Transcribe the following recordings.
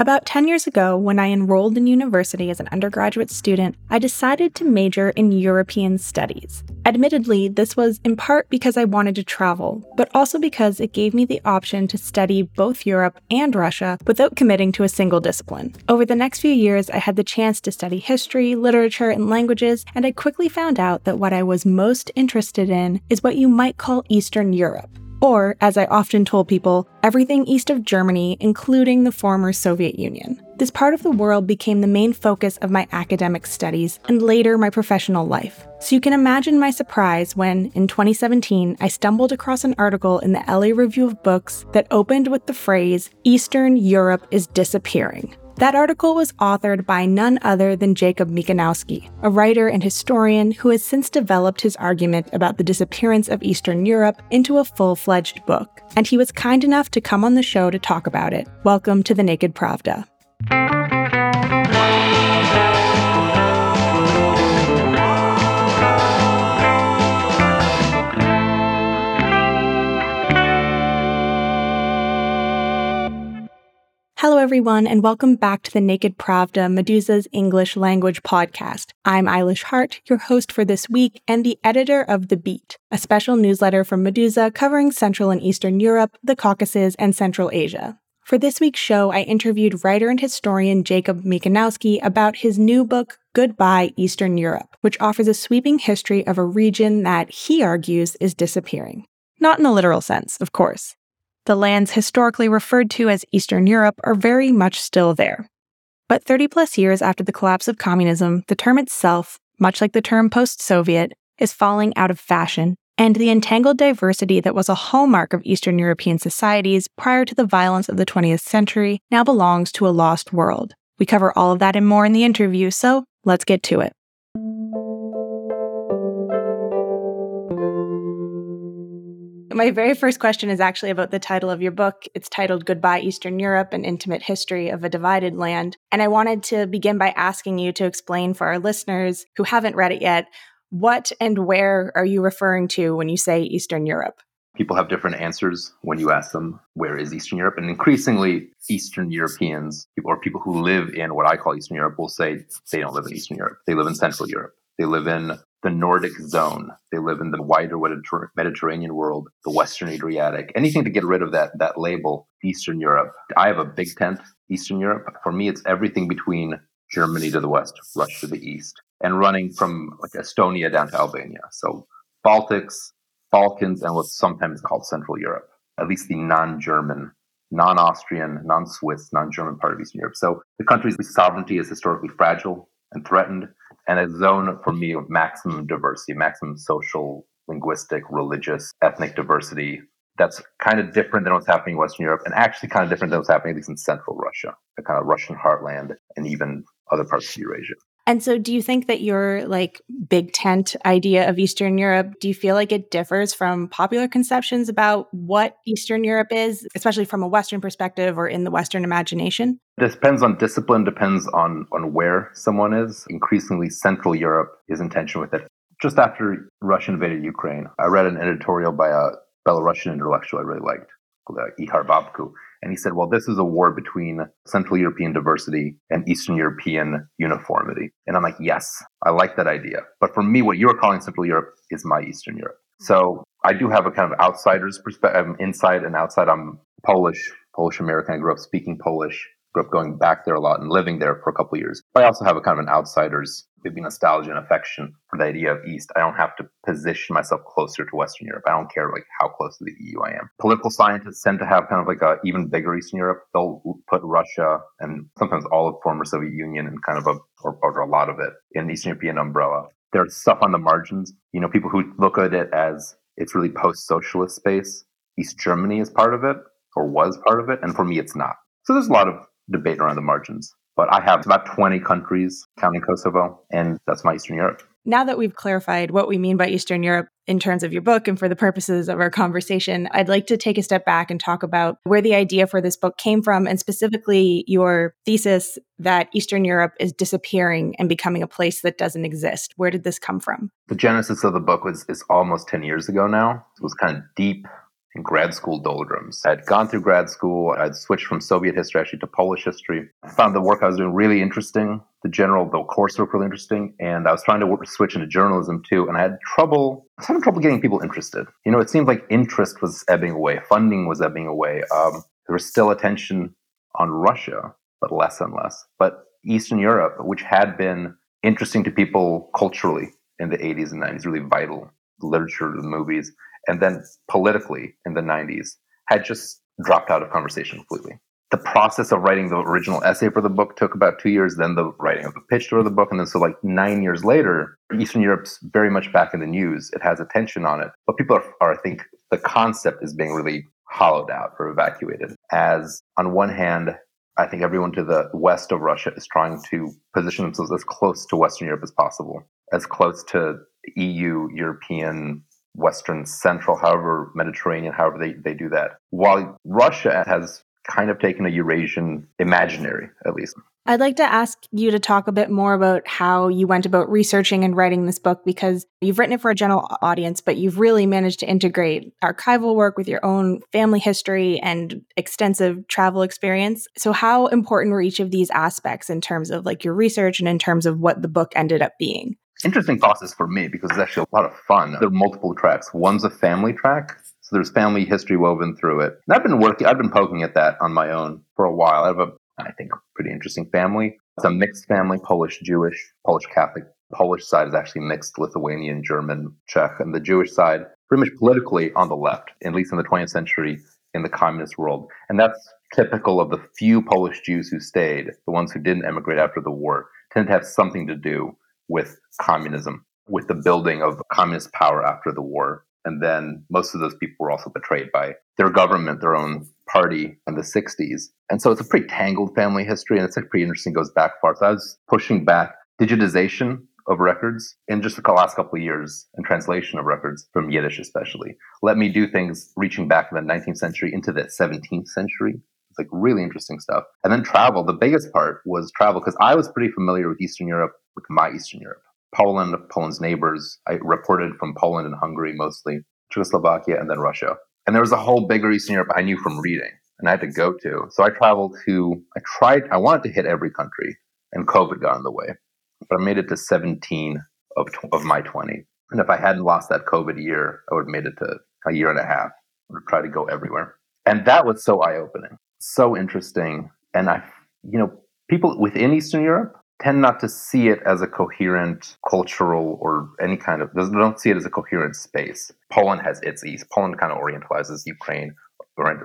About 10 years ago, when I enrolled in university as an undergraduate student, I decided to major in European studies. Admittedly, this was in part because I wanted to travel, but also because it gave me the option to study both Europe and Russia without committing to a single discipline. Over the next few years, I had the chance to study history, literature, and languages, and I quickly found out that what I was most interested in is what you might call Eastern Europe. Or, as I often told people, everything east of Germany, including the former Soviet Union. This part of the world became the main focus of my academic studies and later my professional life. So you can imagine my surprise when, in 2017, I stumbled across an article in the LA Review of Books that opened with the phrase, Eastern Europe is disappearing. That article was authored by none other than Jacob Mikanowski, a writer and historian who has since developed his argument about the disappearance of Eastern Europe into a full fledged book. And he was kind enough to come on the show to talk about it. Welcome to the Naked Pravda. Hello, everyone, and welcome back to the Naked Pravda, Meduza's English language podcast. I'm Eilish Hart, your host for this week and the editor of The Bee, a special newsletter from Medusa covering Central and Eastern Europe, the Caucasus, and Central Asia. For this week's show, I interviewed writer and historian Jacob Mikanowski about his new book, Goodbye Eastern Europe, which offers a sweeping history of a region that he argues is disappearing. Not in the literal sense, of course. The lands historically referred to as Eastern Europe are very much still there. But 30 plus years after the collapse of communism, the term itself, much like the term post Soviet, is falling out of fashion, and the entangled diversity that was a hallmark of Eastern European societies prior to the violence of the 20th century now belongs to a lost world. We cover all of that and more in the interview, so let's get to it. My very first question is actually about the title of your book. It's titled Goodbye Eastern Europe An Intimate History of a Divided Land. And I wanted to begin by asking you to explain for our listeners who haven't read it yet what and where are you referring to when you say Eastern Europe? People have different answers when you ask them where is Eastern Europe. And increasingly, Eastern Europeans or people who live in what I call Eastern Europe will say they don't live in Eastern Europe. They live in Central Europe. They live in the Nordic zone. They live in the wider Mediterranean world, the Western Adriatic. Anything to get rid of that that label, Eastern Europe. I have a big tent, Eastern Europe. For me, it's everything between Germany to the west, Russia to the east, and running from like Estonia down to Albania. So Baltics, Balkans, and what's sometimes called Central Europe. At least the non-German non-Austrian, non-Swiss, non-German part of Eastern Europe. So the country's sovereignty is historically fragile and threatened and a zone for me of maximum diversity, maximum social, linguistic, religious, ethnic diversity. That's kind of different than what's happening in Western Europe, and actually kind of different than what's happening at least in Central Russia, the kind of Russian heartland, and even other parts of Eurasia. And so, do you think that your like big tent idea of Eastern Europe, do you feel like it differs from popular conceptions about what Eastern Europe is, especially from a Western perspective or in the Western imagination? Depends on discipline, depends on, on where someone is. Increasingly, Central Europe is in tension with it. Just after Russia invaded Ukraine, I read an editorial by a Belarusian intellectual I really liked, called uh, Ihar Babkou and he said, well, this is a war between Central European diversity and Eastern European uniformity. And I'm like, yes, I like that idea. But for me, what you're calling Central Europe is my Eastern Europe. So I do have a kind of outsider's perspective, um, inside and outside. I'm Polish, Polish American. I grew up speaking Polish grew up going back there a lot and living there for a couple years. But I also have a kind of an outsider's maybe nostalgia and affection for the idea of East. I don't have to position myself closer to Western Europe. I don't care like how close to the EU I am. Political scientists tend to have kind of like a even bigger Eastern Europe. They'll put Russia and sometimes all of former Soviet Union and kind of a or, or a lot of it in Eastern European umbrella. There's stuff on the margins. You know, people who look at it as it's really post-socialist space. East Germany is part of it or was part of it, and for me, it's not. So there's a lot of debate around the margins. But I have about 20 countries, counting Kosovo, and that's my Eastern Europe. Now that we've clarified what we mean by Eastern Europe in terms of your book and for the purposes of our conversation, I'd like to take a step back and talk about where the idea for this book came from, and specifically your thesis that Eastern Europe is disappearing and becoming a place that doesn't exist. Where did this come from? The genesis of the book was is almost 10 years ago now. It was kind of deep in grad school doldrums. I'd gone through grad school. I'd switched from Soviet history actually to Polish history. I found the work I was doing really interesting. The general, the coursework really interesting. And I was trying to work, switch into journalism too. And I had trouble, I was having trouble getting people interested. You know, it seemed like interest was ebbing away. Funding was ebbing away. Um, there was still attention on Russia, but less and less. But Eastern Europe, which had been interesting to people culturally in the 80s and 90s, really vital, literature, the movies, and then politically in the 90s had just dropped out of conversation completely. The process of writing the original essay for the book took about two years, then the writing of the pitch for the book. And then, so like nine years later, Eastern Europe's very much back in the news. It has attention on it. But people are, are I think, the concept is being really hollowed out or evacuated. As on one hand, I think everyone to the west of Russia is trying to position themselves as close to Western Europe as possible, as close to EU, European Western Central, however, Mediterranean, however they, they do that. While Russia has kind of taken a Eurasian imaginary, at least. I'd like to ask you to talk a bit more about how you went about researching and writing this book because you've written it for a general audience, but you've really managed to integrate archival work with your own family history and extensive travel experience. So, how important were each of these aspects in terms of like your research and in terms of what the book ended up being? interesting process for me because it's actually a lot of fun. There are multiple tracks. One's a family track. So there's family history woven through it. And I've been working, I've been poking at that on my own for a while. I have a, I think, pretty interesting family. It's a mixed family, Polish, Jewish, Polish Catholic. Polish side is actually mixed Lithuanian, German, Czech, and the Jewish side pretty much politically on the left, at least in the 20th century in the communist world. And that's typical of the few Polish Jews who stayed, the ones who didn't emigrate after the war, tend to have something to do with communism, with the building of communist power after the war. And then most of those people were also betrayed by their government, their own party in the 60s. And so it's a pretty tangled family history, and it's like pretty interesting, goes back far. So I was pushing back digitization of records in just the last couple of years and translation of records from Yiddish, especially. Let me do things reaching back from the 19th century into the 17th century. It's like really interesting stuff. And then travel. The biggest part was travel because I was pretty familiar with Eastern Europe with my Eastern Europe. Poland, Poland's neighbors. I reported from Poland and Hungary mostly, Czechoslovakia, and then Russia. And there was a whole bigger Eastern Europe I knew from reading and I had to go to. So I traveled to, I tried, I wanted to hit every country and COVID got in the way, but I made it to 17 of, of my 20. And if I hadn't lost that COVID year, I would have made it to a year and a half. Would try to go everywhere. And that was so eye opening, so interesting. And I, you know, people within Eastern Europe, tend not to see it as a coherent cultural or any kind of they don't see it as a coherent space. Poland has its east. Poland kind of orientalizes Ukraine.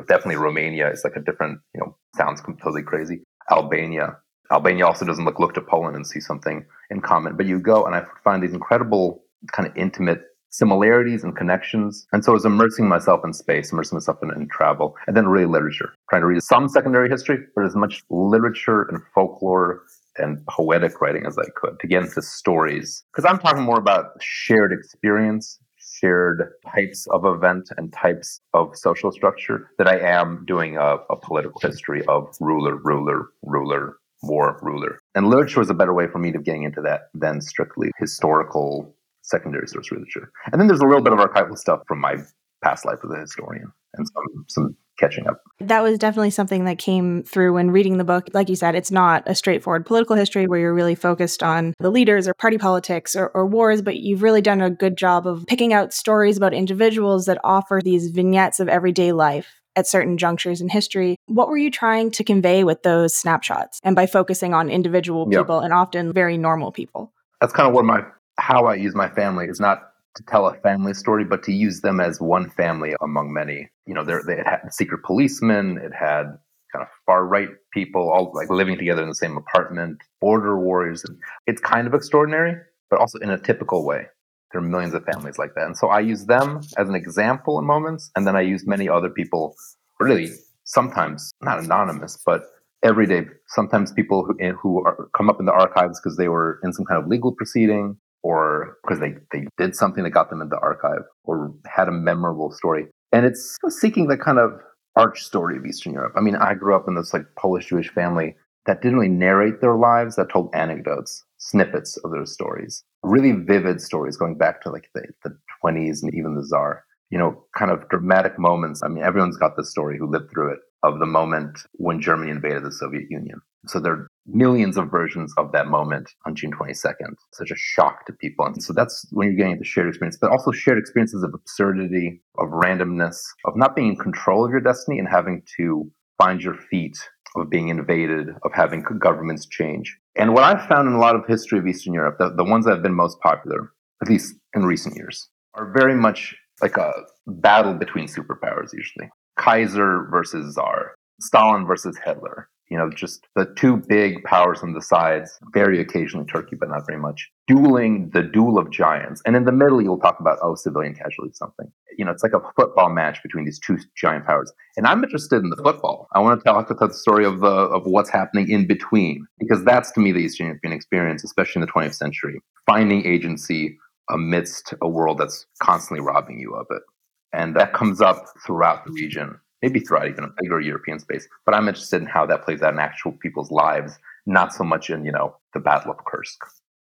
Definitely Romania is like a different, you know, sounds completely crazy. Albania. Albania also doesn't look look to Poland and see something in common. But you go and I find these incredible kind of intimate similarities and connections. And so I was immersing myself in space, immersing myself in, in, travel, and then really literature, trying to read some secondary history, but as much literature and folklore and poetic writing as I could to get into stories. Because I'm talking more about shared experience, shared types of event and types of social structure that I am doing a, a political history of ruler, ruler, ruler, war, ruler. And literature is a better way for me to getting into that than strictly historical secondary source literature. And then there's a little bit of archival stuff from my past life as a historian and some some catching up. That was definitely something that came through when reading the book. Like you said, it's not a straightforward political history where you're really focused on the leaders or party politics or, or, wars, but you've really done a good job of picking out stories about individuals that offer these vignettes of everyday life at certain junctures in history. What were you trying to convey with those snapshots and by focusing on individual people yep. and often very normal people? That's kind of what my how I use my family is not to tell a family story, but to use them as one family among many. You know, there they had secret policemen, it had kind of far right people all like living together in the same apartment, border warriors. It's kind of extraordinary, but also in a typical way. There are millions of families like that. And so I use them as an example in moments, and then I use many other people, really sometimes not anonymous, but everyday, sometimes people who, eh, who are, come up in the archives because they were in some kind of legal proceeding or because they, they did something that got them in the archive or had a memorable story. And it's seeking the kind of arch story of Eastern Europe. I mean, I grew up in this like Polish Jewish family that didn't really narrate their lives, that told anecdotes, snippets of their stories, really vivid stories going back to like the, the 20s and even the Czar. you know, kind of dramatic moments. I mean, everyone's got this story who lived through it of the moment when Germany invaded the Soviet Union. So there are millions of versions of that moment on June 22nd. Such a shock to people. And so that's when you're getting into shared experience, but also shared experiences of absurdity, of randomness, of not being in control of your destiny and having to find your feet, of being invaded, of having governments change. And what I've found in a lot of history of Eastern Europe, the, the ones that have been most popular, at least in recent years, are very much like a battle between superpowers usually. Kaiser versus Tsar, Stalin versus Hitler. You know, just the two big powers on the sides, very occasionally Turkey, but not very much, dueling the duel of giants. And in the middle, you'll talk about, oh, civilian casualties, something. You know, it's like a football match between these two giant powers. And I'm interested in the football. I want to talk about the story of the of what's happening in between, because that's to me the Eastern European experience, especially in the 20th century, finding agency amidst a world that's constantly robbing you of it. And that comes up throughout the region, maybe throughout even a bigger European space. But I'm interested in how that plays out in actual people's lives, not so much in, you know, the Battle of Kursk.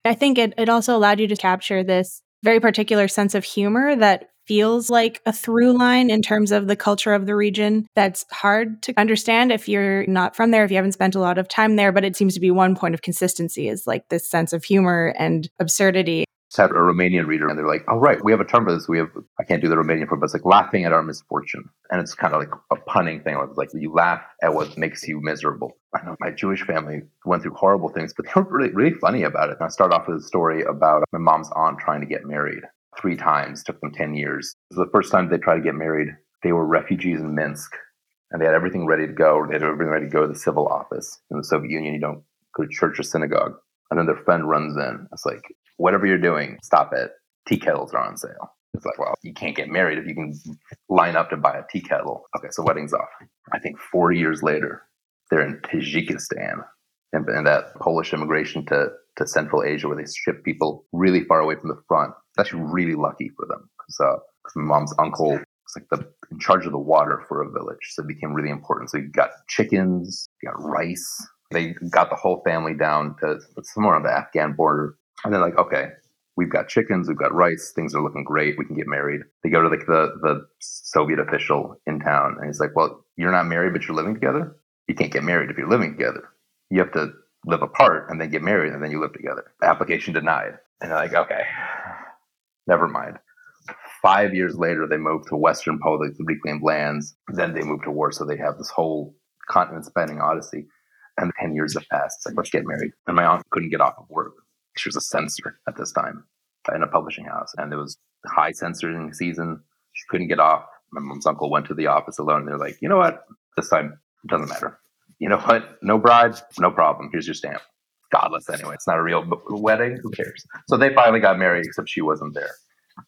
I think it, it also allowed you to capture this very particular sense of humor that feels like a through line in terms of the culture of the region that's hard to understand if you're not from there, if you haven't spent a lot of time there. But it seems to be one point of consistency is like this sense of humor and absurdity had a Romanian reader and they're like, oh, right, we have a term for this. We have, I can't do the Romanian for, but it's like laughing at our misfortune. And it's kind of like a punning thing. It's like you laugh at what makes you miserable. I know my Jewish family went through horrible things, but they were really, really funny about it. And I start off with a story about my mom's aunt trying to get married three times, took them 10 years. the first time they tried to get married, they were refugees in Minsk and they had everything ready to go. They had everything ready to go to the civil office. In the Soviet Union, you don't go to church or synagogue. And then their friend runs in. It's like, whatever you're doing, stop it. Tea kettles are on sale. It's like, well, you can't get married if you can line up to buy a tea kettle. Okay, so wedding's off. I think four years later, they're in Tajikistan and, and that Polish immigration to, to Central Asia where they ship people really far away from the front. It's actually really lucky for them because uh, my mom's uncle was like the in charge of the water for a village, so it became really important. So you got chickens, you got rice. They got the whole family down to somewhere on the Afghan border and they're like, okay, we've got chickens, we've got rice, things are looking great, we can get married. They go to like the, the Soviet official in town and he's like, well, you're not married, but you're living together. You can't get married if you're living together. You have to live apart and then get married and then you live together. Application denied. And they're like, okay, never mind. Five years later, they moved to Western Poland, the reclaimed lands. Then they moved to Warsaw. They have this whole continent spanning odyssey. And 10 years have passed. It's like, let's get married. And my aunt couldn't get off of work she was a censor at this time in a publishing house, and there was high censoring season. She couldn't get off. My mom's uncle went to the office alone. And They're like, you know what? This time it doesn't matter. You know what? No bride, no problem. Here's your stamp. Godless anyway. It's not a real wedding. Who cares? So they finally got married, except she wasn't there.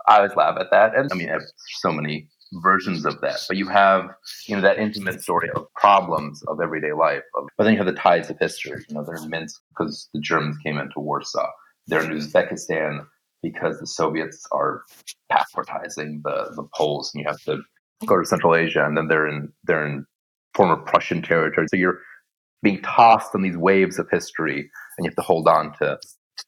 I always laugh at that, and I mean, so many versions of that. But you have, you know, that intimate story of problems of everyday life. Of, But then you have the tides of history. You know, they're in Minsk because the Germans came into Warsaw. They're in Uzbekistan because the Soviets are passportizing the, the Poles, and you have to go to Central Asia, and then they're in they're in former Prussian territory. So you're being tossed on these waves of history, and you have to hold on to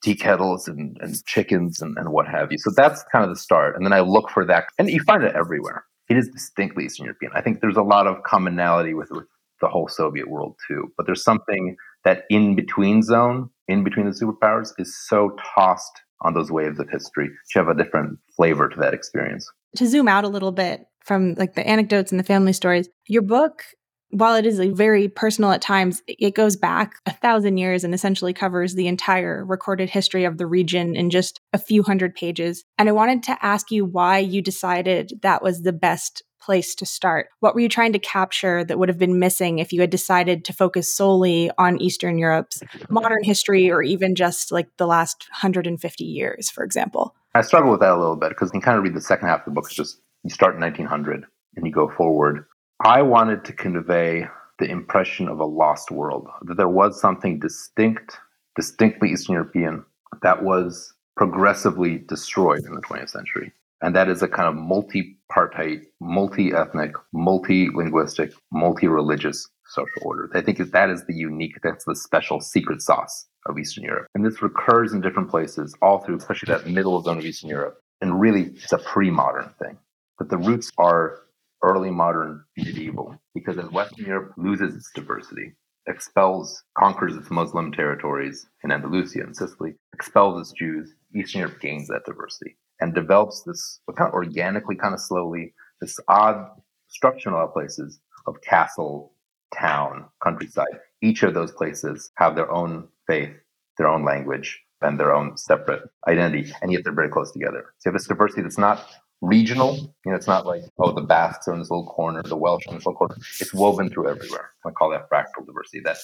tea kettles and, and chickens and, and what have you. So that's kind of the start. And then I look for that, and you find it everywhere. It is distinctly Eastern European. I think there's a lot of commonality with, with the whole Soviet world too. But there's something that in between zone, in between the superpowers, is so tossed on those waves of history. You have a different flavor to that experience. To zoom out a little bit from like the anecdotes and the family stories, your book while it is very personal at times, it goes back a thousand years and essentially covers the entire recorded history of the region in just a few hundred pages. And I wanted to ask you why you decided that was the best place to start. What were you trying to capture that would have been missing if you had decided to focus solely on Eastern Europe's modern history or even just like the last 150 years, for example? I struggle with that a little bit because you kind of read the second half of the book. It's just you start in 1900 and you go forward I wanted to convey the impression of a lost world, that there was something distinct, distinctly Eastern European, that was progressively destroyed in the 20th century. And that is a kind of multi-partite, multi-ethnic, multi-linguistic, multi-religious social order. I think that is the unique, that's the special secret sauce of Eastern Europe. And this recurs in different places all through, especially that middle zone of Eastern Europe. And really, it's a pre-modern thing. but the roots are early modern medieval because as Western Europe loses its diversity, expels, conquers its Muslim territories in Andalusia and Sicily, expels its Jews, Eastern Europe gains that diversity and develops this kind of organically, kind of slowly, this odd structure in a lot of places of castle, town, countryside. Each of those places have their own faith, their own language, and their own separate identity, and yet they're very close together. So you have this diversity that's not regional. You know, it's not like, oh, the Basques are in this little corner, the Welsh in this little corner. It's woven through everywhere. I call that fractal diversity. That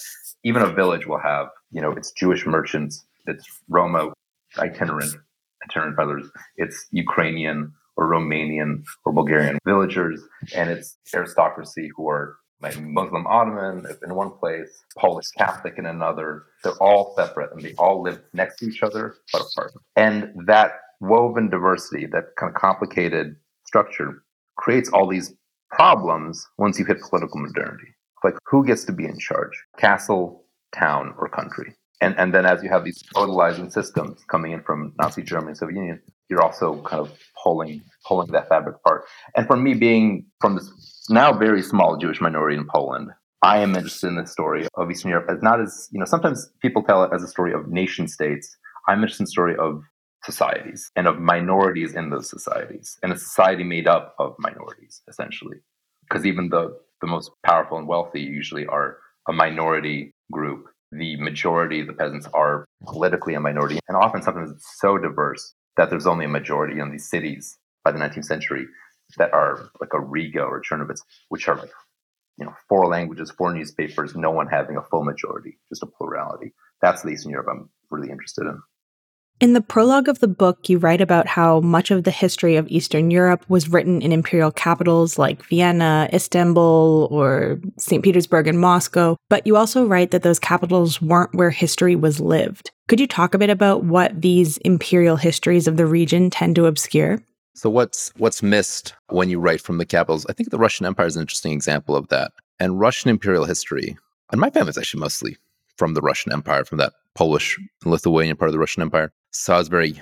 even a village will have, you know, it's Jewish merchants, it's Roma itinerant, itinerant peddlers, it's Ukrainian or Romanian or Bulgarian villagers, and it's aristocracy who are like Muslim Ottoman in one place, Polish Catholic in another. They're all separate and they all live next to each other but apart. And that woven diversity, that kind of complicated structure, creates all these problems once you hit political modernity. Like who gets to be in charge? Castle, town, or country? And and then as you have these totalizing systems coming in from Nazi Germany Soviet Union, you're also kind of pulling pulling that fabric apart. And for me, being from this now very small Jewish minority in Poland, I am interested in the story of Eastern Europe as not as you know. Sometimes people tell it as a story of nation states. I'm interested in the story of societies and of minorities in those societies and a society made up of minorities essentially because even the the most powerful and wealthy usually are a minority group the majority of the peasants are politically a minority and often sometimes it's so diverse that there's only a majority in these cities by the 19th century that are like a Riga or Chernovitz, which are like, you know, four languages, four newspapers, no one having a full majority, just a plurality. That's the Eastern Europe I'm really interested in. In the prologue of the book, you write about how much of the history of Eastern Europe was written in imperial capitals like Vienna, Istanbul, or St. Petersburg and Moscow, but you also write that those capitals weren't where history was lived. Could you talk a bit about what these imperial histories of the region tend to obscure? So what's what's missed when you write from the capitals? I think the Russian Empire is an interesting example of that. And Russian imperial history, and my family is actually mostly from the Russian Empire, from that Polish and Lithuanian part of the Russian Empire. So I was very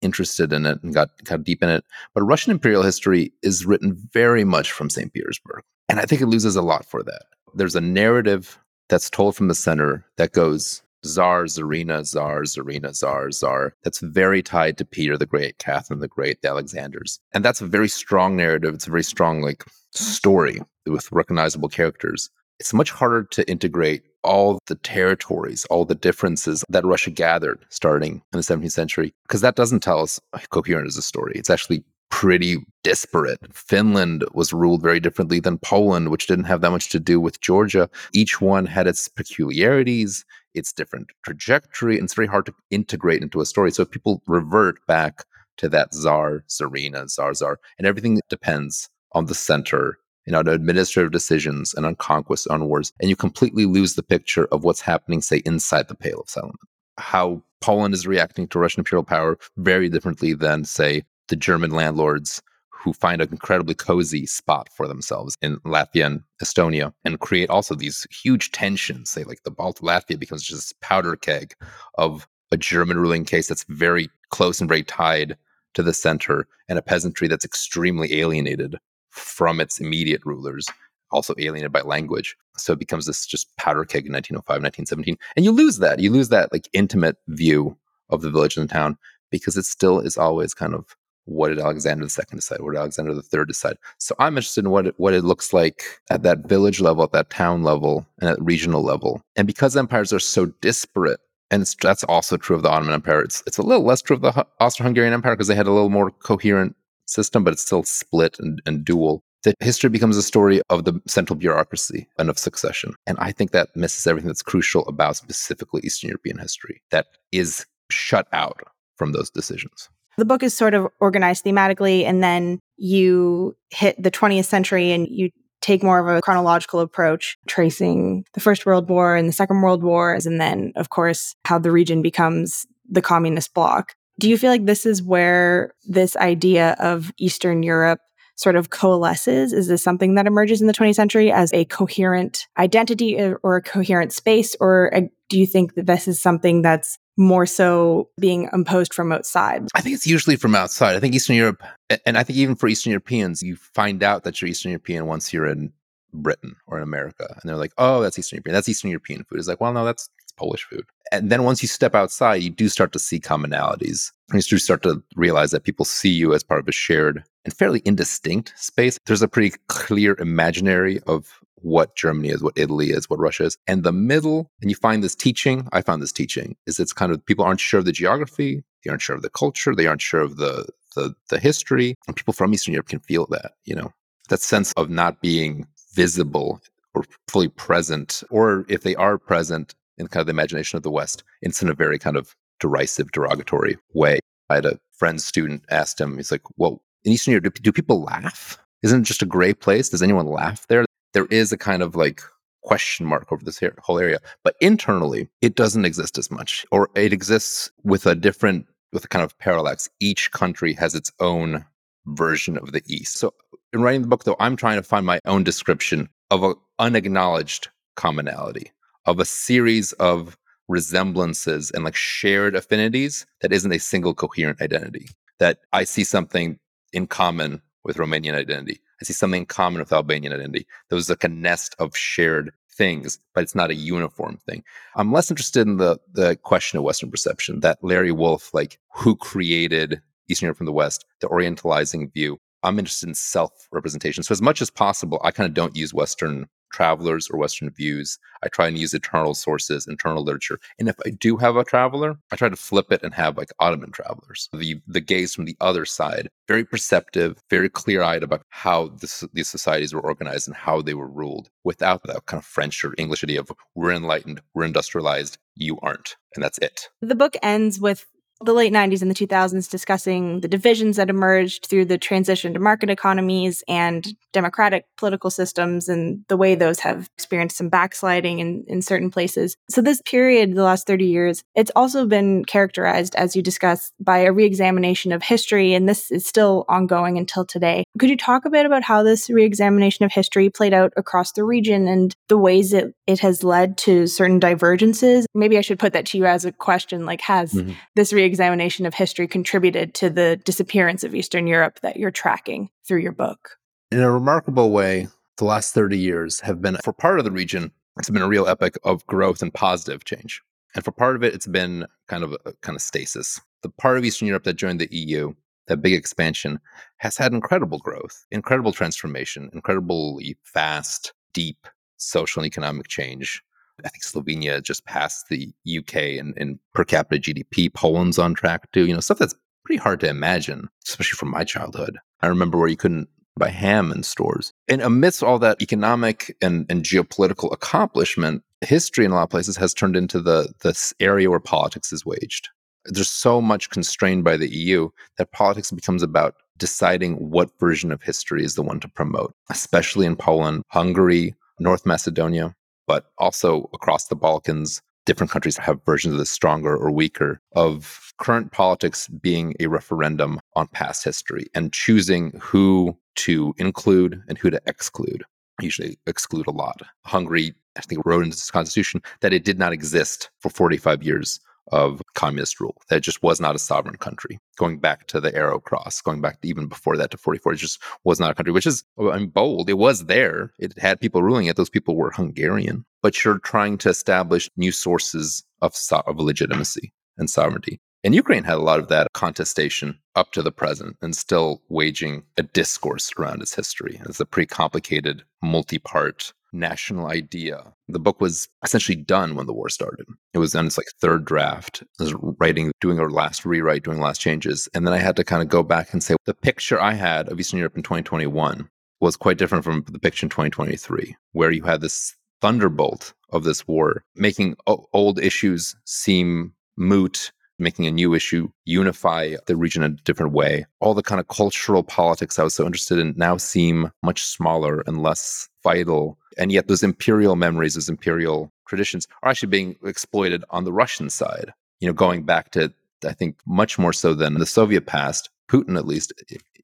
interested in it and got got deep in it. But Russian imperial history is written very much from St. Petersburg. And I think it loses a lot for that. There's a narrative that's told from the center that goes Tsar, Tsarina, Tsar, Tsarina, czar, czar, That's very tied to Peter the Great, Catherine the Great, the Alexanders. And that's a very strong narrative. It's a very strong like story with recognizable characters. It's much harder to integrate all the territories, all the differences that Russia gathered starting in the 17th century, because that doesn't tell us uh, coherent as a story. It's actually pretty disparate. Finland was ruled very differently than Poland, which didn't have that much to do with Georgia. Each one had its peculiarities, its different trajectory, and it's very hard to integrate into a story. So if people revert back to that czar, Tsarina, czar, czar, and everything depends on the center you know, on administrative decisions and on conquests, on wars, and you completely lose the picture of what's happening, say, inside the Pale of Settlement. How Poland is reacting to Russian imperial power very differently than, say, the German landlords who find an incredibly cozy spot for themselves in Latvia and Estonia and create also these huge tensions. Say, like the Baltic Latvia becomes just a powder keg of a German ruling case that's very close and very tied to the center and a peasantry that's extremely alienated from its immediate rulers, also alienated by language. So it becomes this just powder keg in 1905, 1917. And you lose that. You lose that like intimate view of the village and the town because it still is always kind of what did Alexander II decide? What did Alexander III decide? So I'm interested in what it, what it looks like at that village level, at that town level, and at regional level. And because empires are so disparate, and that's also true of the Ottoman Empire. It's it's a little less true of the Austro-Hungarian Empire because they had a little more coherent system, but it's still split and, and dual. The history becomes a story of the central bureaucracy and of succession. And I think that misses everything that's crucial about specifically Eastern European history that is shut out from those decisions. The book is sort of organized thematically, and then you hit the 20th century and you take more of a chronological approach, tracing the First World War and the Second World Wars, and then, of course, how the region becomes the communist bloc. Do you feel like this is where this idea of Eastern Europe sort of coalesces? Is this something that emerges in the 20th century as a coherent identity or a coherent space? Or uh, do you think that this is something that's more so being imposed from outside? I think it's usually from outside. I think Eastern Europe, and I think even for Eastern Europeans, you find out that you're Eastern European once you're in Britain or in America. And they're like, oh, that's Eastern European. That's Eastern European food. It's like, well, no, that's, that's Polish food. And then once you step outside, you do start to see commonalities. You do start to realize that people see you as part of a shared and fairly indistinct space. There's a pretty clear imaginary of what Germany is, what Italy is, what Russia is. And the middle, and you find this teaching, I found this teaching, is it's kind of people aren't sure of the geography, they aren't sure of the culture, they aren't sure of the the, the history. And people from Eastern Europe can feel that, you know, that sense of not being visible or fully present, or if they are present in kind of the imagination of the West, it's in a very kind of derisive, derogatory way. I had a friend student asked him, he's like, Well, in Eastern Europe, do, do people laugh? Isn't it just a great place? Does anyone laugh there? There is a kind of like question mark over this whole area. But internally, it doesn't exist as much, or it exists with a different, with a kind of parallax. Each country has its own version of the East. So in writing the book, though, I'm trying to find my own description of an unacknowledged commonality, of a series of resemblances and like shared affinities that isn't a single coherent identity. That I see something in common with Romanian identity. I see something in common with Albanian identity. There's like a nest of shared things, but it's not a uniform thing. I'm less interested in the the question of Western perception. That Larry Wolff, like who created Eastern Europe from the West, the Orientalizing view. I'm interested in self representation. So, as much as possible, I kind of don't use Western travelers or Western views. I try and use internal sources, internal literature. And if I do have a traveler, I try to flip it and have like Ottoman travelers, the, the gaze from the other side, very perceptive, very clear eyed about how these societies were organized and how they were ruled without that kind of French or English idea of we're enlightened, we're industrialized, you aren't. And that's it. The book ends with the late 90s and the 2000s discussing the divisions that emerged through the transition to market economies and democratic political systems and the way those have experienced some backsliding in, in certain places. So, this period, the last 30 years, it's also been characterized, as you discussed, by a reexamination of history, and this is still ongoing until today. Could you talk a bit about how this reexamination of history played out across the region and the ways it, it has led to certain divergences? Maybe I should put that to you as a question like, has mm-hmm. this re examination of history contributed to the disappearance of Eastern Europe that you're tracking through your book? In a remarkable way, the last 30 years have been, for part of the region, it's been a real epic of growth and positive change. And for part of it, it's been kind of a kind of stasis. The part of Eastern Europe that joined the EU, that big expansion, has had incredible growth, incredible transformation, incredibly fast, deep social and economic change. I think Slovenia just passed the UK in, in per capita GDP. Poland's on track to, you know, stuff that's pretty hard to imagine, especially from my childhood. I remember where you couldn't buy ham in stores. And amidst all that economic and, and geopolitical accomplishment, history in a lot of places has turned into the this area where politics is waged. There's so much constrained by the EU that politics becomes about deciding what version of history is the one to promote, especially in Poland, Hungary, North Macedonia but also across the Balkans, different countries have versions of this stronger or weaker of current politics being a referendum on past history and choosing who to include and who to exclude. Usually exclude a lot. Hungary, I think, wrote into its constitution that it did not exist for 45 years of communist rule. That just was not a sovereign country. Going back to the Arrow Cross, going back even before that to 44, it just was not a country, which is oh, I'm bold. It was there. It had people ruling it. Those people were Hungarian. But you're trying to establish new sources of, so- of legitimacy and sovereignty. And Ukraine had a lot of that contestation up to the present and still waging a discourse around its history. It's a pretty complicated, multi part national idea. The book was essentially done when the war started. It was on its like third draft. I was writing, doing our last rewrite, doing last changes. And then I had to kind of go back and say the picture I had of Eastern Europe in 2021 was quite different from the picture in 2023, where you had this thunderbolt of this war, making o- old issues seem moot making a new issue, unify the region in a different way. All the kind of cultural politics I was so interested in now seem much smaller and less vital. And yet, those imperial memories, those imperial traditions are actually being exploited on the Russian side. You know, going back to, I think, much more so than the Soviet past, Putin, at least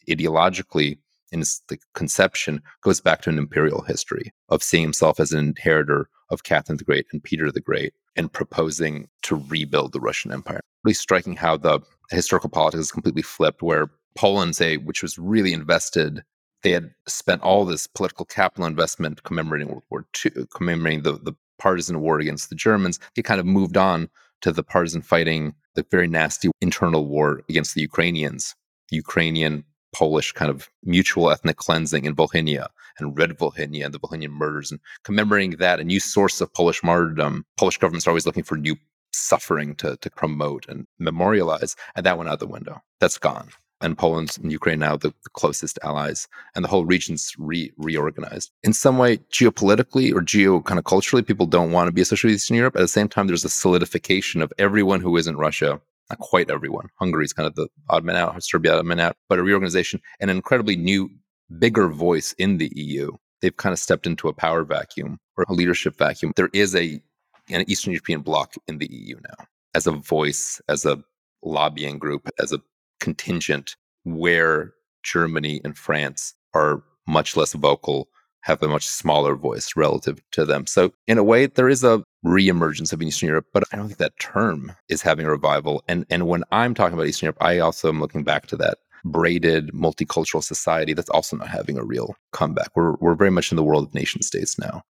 ideologically, in the conception, goes back to an imperial history of seeing himself as an inheritor of Catherine the Great and Peter the Great and proposing to rebuild the Russian Empire. Really striking how the historical politics is completely flipped, where Poland, say, which was really invested, they had spent all this political capital investment commemorating World War II, commemorating the, the partisan war against the Germans. They kind of moved on to the partisan fighting, the very nasty internal war against the Ukrainians, the Ukrainian Polish kind of mutual ethnic cleansing in Volhynia and Red Volhynia and the Volhynian murders and commemorating that, a new source of Polish martyrdom. Polish governments are always looking for new suffering to, to promote and memorialize. And that went out the window. That's gone. And Poland and Ukraine now the, the closest allies, and the whole region's re- reorganized. In some way, geopolitically or geo kind of culturally, people don't want to be associated with Eastern Europe. At the same time, there's a solidification of everyone who isn't Russia not quite everyone. Hungary is kind of the odd man out, Serbia odd man out, but a reorganization, and an incredibly new, bigger voice in the EU. They've kind of stepped into a power vacuum or a leadership vacuum. There is a an Eastern European bloc in the EU now as a voice, as a lobbying group, as a contingent where Germany and France are much less vocal have a much smaller voice relative to them. So, in a way, there is a reemergence of Eastern Europe, but I don't think that term is having a revival. And and when I'm talking about Eastern Europe, I also am looking back to that braided multicultural society that's also not having a real comeback. We're we're very much in the world of nation states now.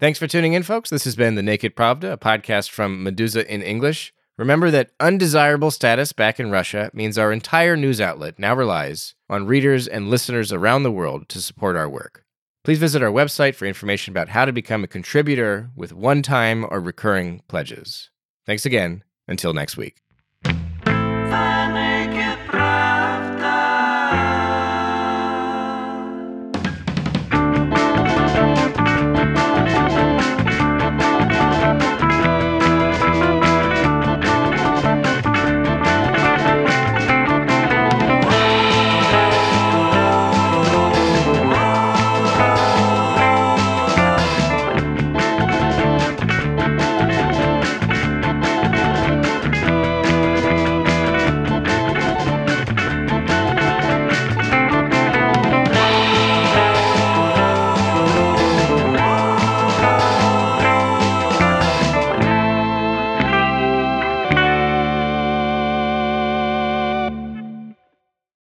Thanks for tuning in, folks. This has been The Naked Pravda, a podcast from Meduza in English. Remember that undesirable status back in Russia means our entire news outlet now relies on readers and listeners around the world to support our work. Please visit our website for information about how to become a contributor with one time or recurring pledges. Thanks again. Until next week.